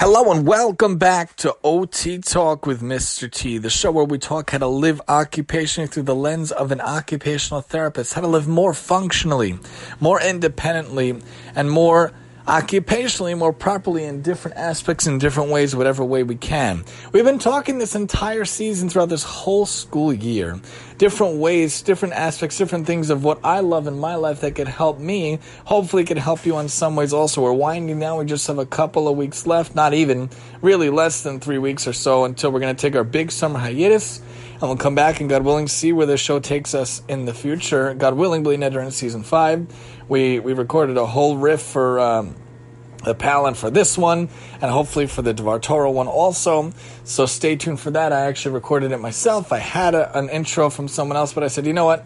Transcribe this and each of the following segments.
Hello and welcome back to OT Talk with Mr. T, the show where we talk how to live occupationally through the lens of an occupational therapist, how to live more functionally, more independently, and more occupationally more properly in different aspects in different ways, whatever way we can. We've been talking this entire season throughout this whole school year. Different ways, different aspects, different things of what I love in my life that could help me. Hopefully, could help you in some ways also. We're winding down. We just have a couple of weeks left, not even really less than three weeks or so until we're going to take our big summer hiatus and we'll come back and God willing see where the show takes us in the future. God willing, Bleeding season five. We we recorded a whole riff for um, the Palin for this one, and hopefully for the Devar Torah one also. So stay tuned for that. I actually recorded it myself. I had a, an intro from someone else, but I said, you know what?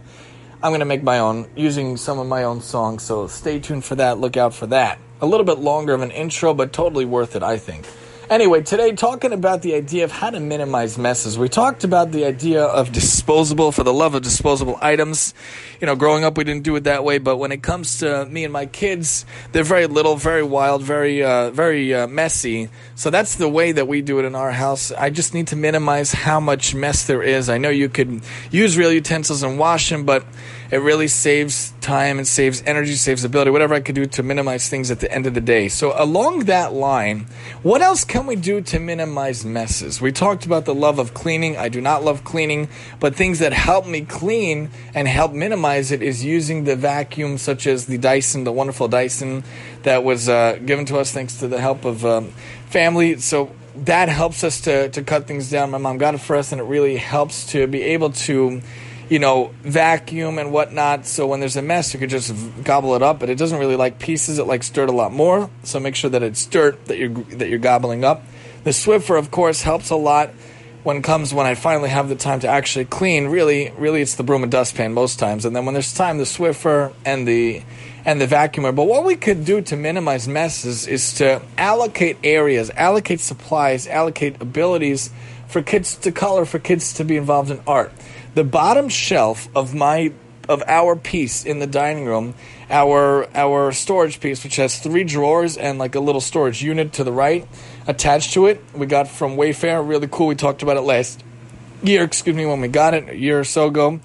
I'm going to make my own using some of my own songs. So stay tuned for that. Look out for that. A little bit longer of an intro, but totally worth it, I think. Anyway, today talking about the idea of how to minimize messes. We talked about the idea of disposable for the love of disposable items. You know, growing up we didn't do it that way, but when it comes to me and my kids, they're very little, very wild, very uh, very uh, messy. So that's the way that we do it in our house. I just need to minimize how much mess there is. I know you could use real utensils and wash them, but it really saves time and saves energy, saves ability, whatever I could do to minimize things at the end of the day. So, along that line, what else can we do to minimize messes? We talked about the love of cleaning. I do not love cleaning, but things that help me clean and help minimize it is using the vacuum, such as the Dyson, the wonderful Dyson that was uh, given to us thanks to the help of um, family. So, that helps us to, to cut things down. My mom got it for us, and it really helps to be able to you know, vacuum and whatnot. So when there's a mess, you could just gobble it up. But it doesn't really like pieces; it likes dirt a lot more. So make sure that it's dirt that you're that you're gobbling up. The Swiffer, of course, helps a lot when comes when I finally have the time to actually clean. Really, really, it's the broom and dustpan most times. And then when there's time, the Swiffer and the and the vacuumer. But what we could do to minimize messes is to allocate areas, allocate supplies, allocate abilities for kids to color, for kids to be involved in art the bottom shelf of my of our piece in the dining room, our our storage piece, which has three drawers and like a little storage unit to the right attached to it. We got from Wayfair, really cool. We talked about it last year, excuse me, when we got it a year or so ago.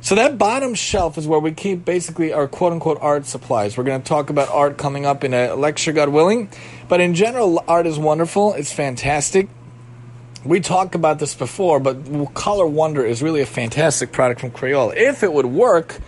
So that bottom shelf is where we keep basically our quote unquote art supplies. We're going to talk about art coming up in a lecture, God willing. But in general, art is wonderful. It's fantastic we talked about this before, but Color Wonder is really a fantastic product from Crayola. If it would work,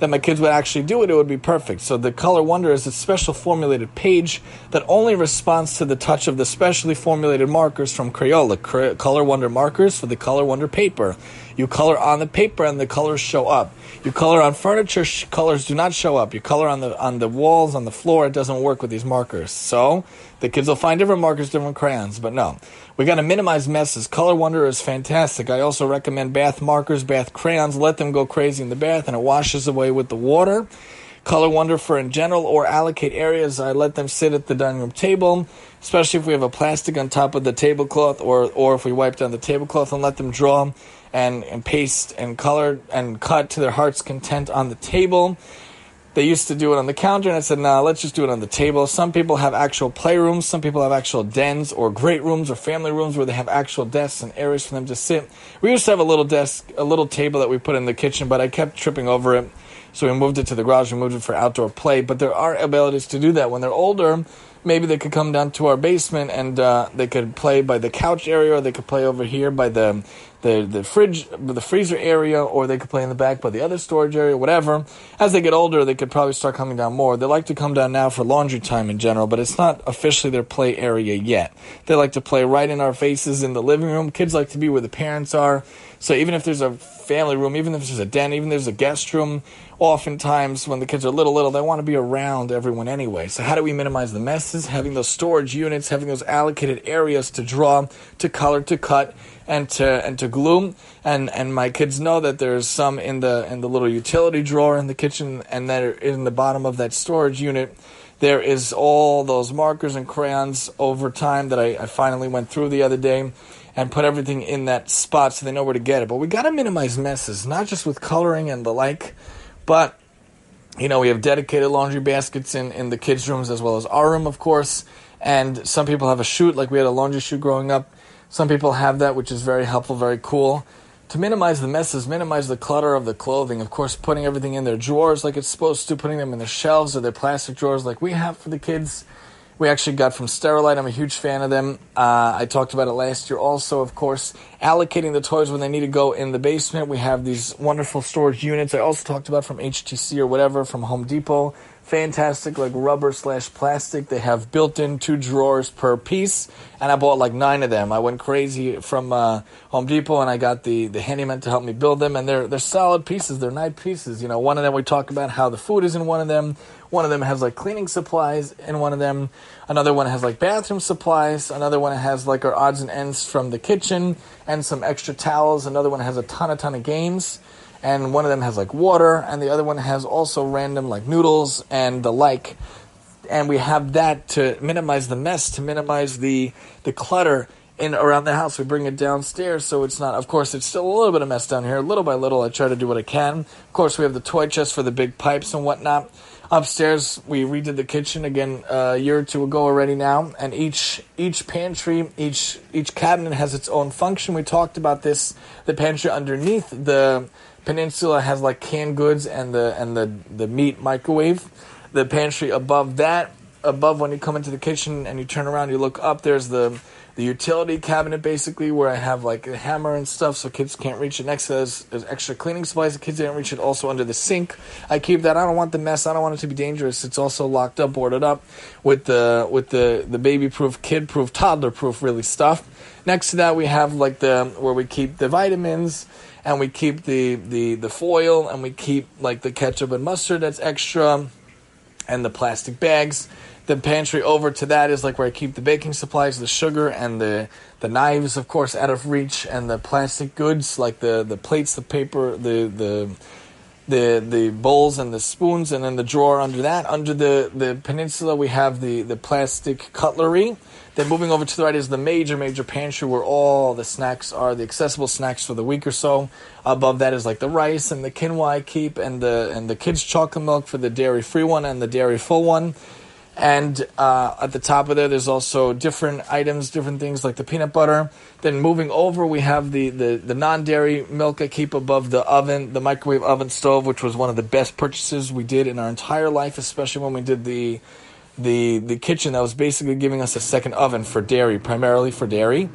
that my kids would actually do it, it would be perfect. So the Color Wonder is a special formulated page that only responds to the touch of the specially formulated markers from Crayola. Color Wonder markers for the Color Wonder paper. You color on the paper and the colors show up. You color on furniture, sh- colors do not show up. You color on the on the walls, on the floor, it doesn't work with these markers. So the kids will find different markers, different crayons, but no. We got to minimize messes. Color Wonder is fantastic. I also recommend bath markers, bath crayons. Let them go crazy in the bath and it washes away with the water. Color Wonder for in general or allocate areas. I let them sit at the dining room table, especially if we have a plastic on top of the tablecloth or, or if we wipe down the tablecloth and let them draw and, and paste and color and cut to their heart's content on the table. They used to do it on the counter, and I said, nah, let's just do it on the table. Some people have actual playrooms, some people have actual dens or great rooms or family rooms where they have actual desks and areas for them to sit. We used to have a little desk, a little table that we put in the kitchen, but I kept tripping over it. So we moved it to the garage, we moved it for outdoor play. But there are abilities to do that. When they're older, maybe they could come down to our basement and uh, they could play by the couch area, or they could play over here by the the the fridge, the freezer area, or they could play in the back by the other storage area, whatever. As they get older, they could probably start coming down more. They like to come down now for laundry time in general, but it's not officially their play area yet. They like to play right in our faces in the living room. Kids like to be where the parents are. So even if there's a family room, even if there's a den, even if there's a guest room, oftentimes when the kids are little, little, they want to be around everyone anyway. So how do we minimize the messes? Having those storage units, having those allocated areas to draw, to color, to cut and to and to glue and and my kids know that there's some in the in the little utility drawer in the kitchen and that in the bottom of that storage unit there is all those markers and crayons over time that I, I finally went through the other day and put everything in that spot so they know where to get it but we got to minimize messes not just with coloring and the like but you know we have dedicated laundry baskets in in the kids rooms as well as our room of course And some people have a chute, like we had a laundry chute growing up. Some people have that, which is very helpful, very cool. To minimize the messes, minimize the clutter of the clothing. Of course, putting everything in their drawers like it's supposed to, putting them in their shelves or their plastic drawers like we have for the kids. We actually got from Sterilite. I'm a huge fan of them. Uh, I talked about it last year also, of course. Allocating the toys when they need to go in the basement. We have these wonderful storage units I also talked about from HTC or whatever from Home Depot fantastic like rubber slash plastic. They have built-in two drawers per piece, and I bought like nine of them. I went crazy from uh, Home Depot, and I got the the handyman to help me build them, and they're they're solid pieces. They're nice pieces. You know, one of them we talk about how the food is in one of them. One of them has like cleaning supplies in one of them. Another one has like bathroom supplies. Another one has like our odds and ends from the kitchen and some extra towels. Another one has a ton, a ton of games and one of them has like water, and the other one has also random like noodles and the like. And we have that to minimize the mess, to minimize the the clutter in around the house. We bring it downstairs so it's not. Of course, it's still a little bit of mess down here. Little by little, I try to do what I can. Of course, we have the toy chest for the big pipes and whatnot. Upstairs, we redid the kitchen again uh, a year or two ago already now, and each each pantry, each each cabinet has its own function. We talked about this. The pantry underneath the Peninsula has like canned goods and the and the the meat microwave. The pantry above that, above when you come into the kitchen and you turn around, you look up. There's the the utility cabinet basically where I have like a hammer and stuff so kids can't reach it. Next to there's, there's extra cleaning supplies. The kids didn't reach it. Also under the sink, I keep that. I don't want the mess. I don't want it to be dangerous. It's also locked up, boarded up with the with the the baby proof, kid proof, toddler proof, really stuff. Next to that we have like the where we keep the vitamins and we keep the, the, the foil and we keep like the ketchup and mustard that's extra and the plastic bags. The pantry over to that is like where I keep the baking supplies, the sugar and the the knives, of course, out of reach, and the plastic goods like the, the plates, the paper, the the the the bowls and the spoons, and then the drawer under that. Under the, the peninsula, we have the, the plastic cutlery then moving over to the right is the major, major pantry where all the snacks are, the accessible snacks for the week or so. Above that is like the rice and the quinoa I keep, and the and the kids' chocolate milk for the dairy free one and the dairy full one. And uh, at the top of there, there's also different items, different things like the peanut butter. Then moving over, we have the, the, the non dairy milk I keep above the oven, the microwave oven stove, which was one of the best purchases we did in our entire life, especially when we did the the the kitchen that was basically giving us a second oven for dairy, primarily for dairy.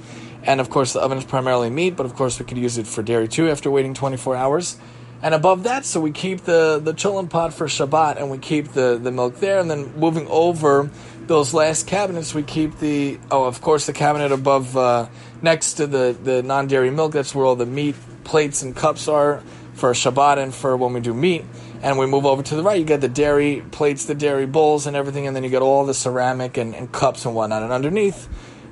And of course, the oven is primarily meat, but of course, we could use it for dairy too after waiting 24 hours. And above that, so we keep the, the cholent pot for Shabbat and we keep the, the milk there. And then moving over those last cabinets, we keep the, oh, of course, the cabinet above, uh, next to the, the non dairy milk. That's where all the meat plates and cups are for Shabbat and for when we do meat and we move over to the right, you get the dairy plates, the dairy bowls, and everything, and then you get all the ceramic and, and cups and whatnot. And underneath,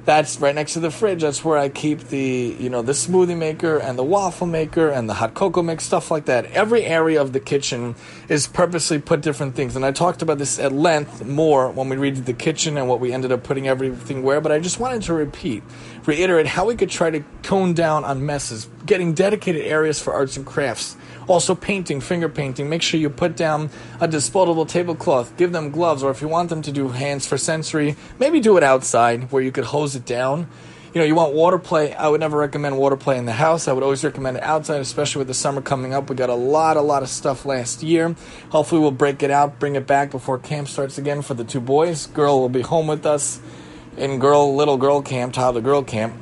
that's right next to the fridge. That's where I keep the you know the smoothie maker and the waffle maker and the hot cocoa mix stuff like that. Every area of the kitchen is purposely put different things, and I talked about this at length more when we redid the kitchen and what we ended up putting everything where. But I just wanted to repeat, reiterate how we could try to tone down on messes, getting dedicated areas for arts and crafts also, painting, finger painting. Make sure you put down a disposable tablecloth. Give them gloves, or if you want them to do hands for sensory, maybe do it outside where you could hose it down. You know, you want water play. I would never recommend water play in the house. I would always recommend it outside, especially with the summer coming up. We got a lot, a lot of stuff last year. Hopefully, we'll break it out, bring it back before camp starts again for the two boys. Girl will be home with us in girl, little girl camp, toddler girl camp,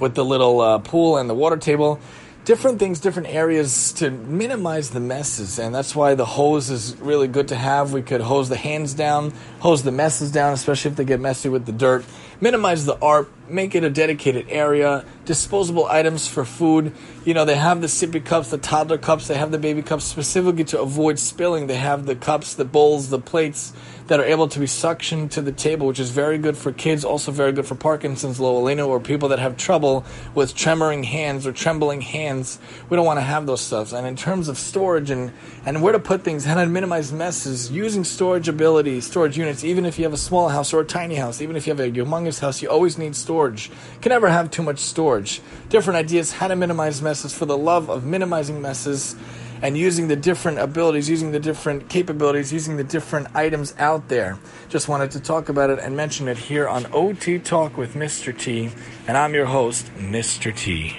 with the little uh, pool and the water table different things, different areas to minimize the messes. And that's why the hose is really good to have. We could hose the hands down, hose the messes down, especially if they get messy with the dirt. Minimize the art, make it a dedicated area. Disposable items for food. You know, they have the sippy cups, the toddler cups, they have the baby cups specifically to avoid spilling. They have the cups, the bowls, the plates that are able to be suctioned to the table, which is very good for kids, also very good for Parkinson's, Loelino, or people that have trouble with tremoring hands or trembling hands. We don't want to have those stuff. And in terms of storage and, and where to put things, how to minimize messes, using storage ability, storage units, even if you have a small house or a tiny house, even if you have a humongous house, you always need storage. Can never have too much storage. Different ideas, how to minimize messes for the love of minimizing messes and using the different abilities, using the different capabilities, using the different items out there. Just wanted to talk about it and mention it here on OT Talk with Mr. T, and I'm your host, Mr. T.